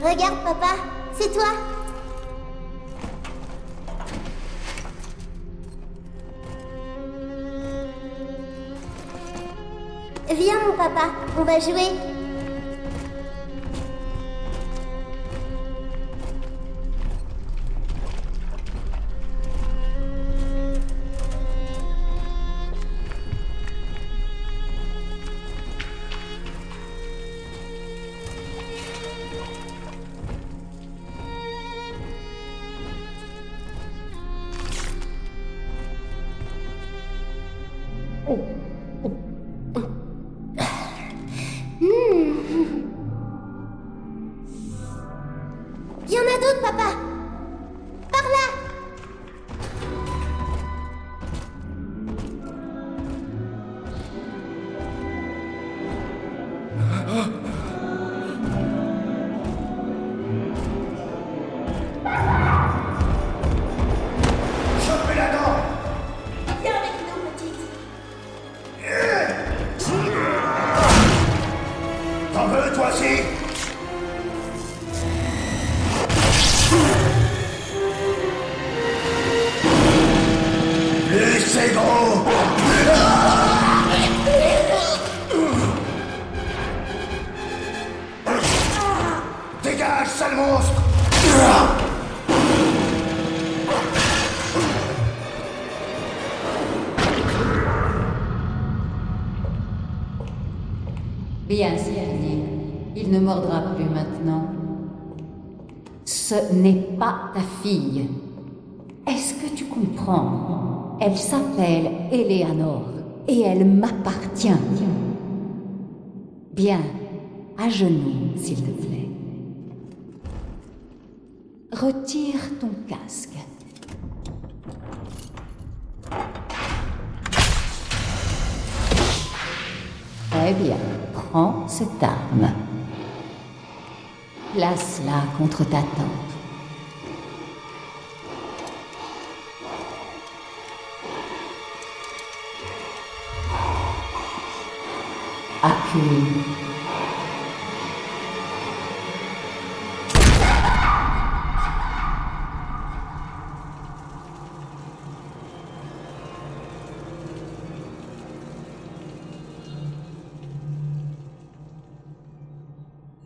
Regarde, papa, c'est toi. Viens, mon papa, on va jouer. Il y en a d'autres, papa. Bien, Cyril, il ne mordra plus maintenant. Ce n'est pas ta fille. Est-ce que tu comprends? Elle s'appelle Eleanor et elle m'appartient. Bien, à genoux, s'il te plaît. Retire ton casque. Très bien, prends cette arme. Place-la contre ta tempe. Accule.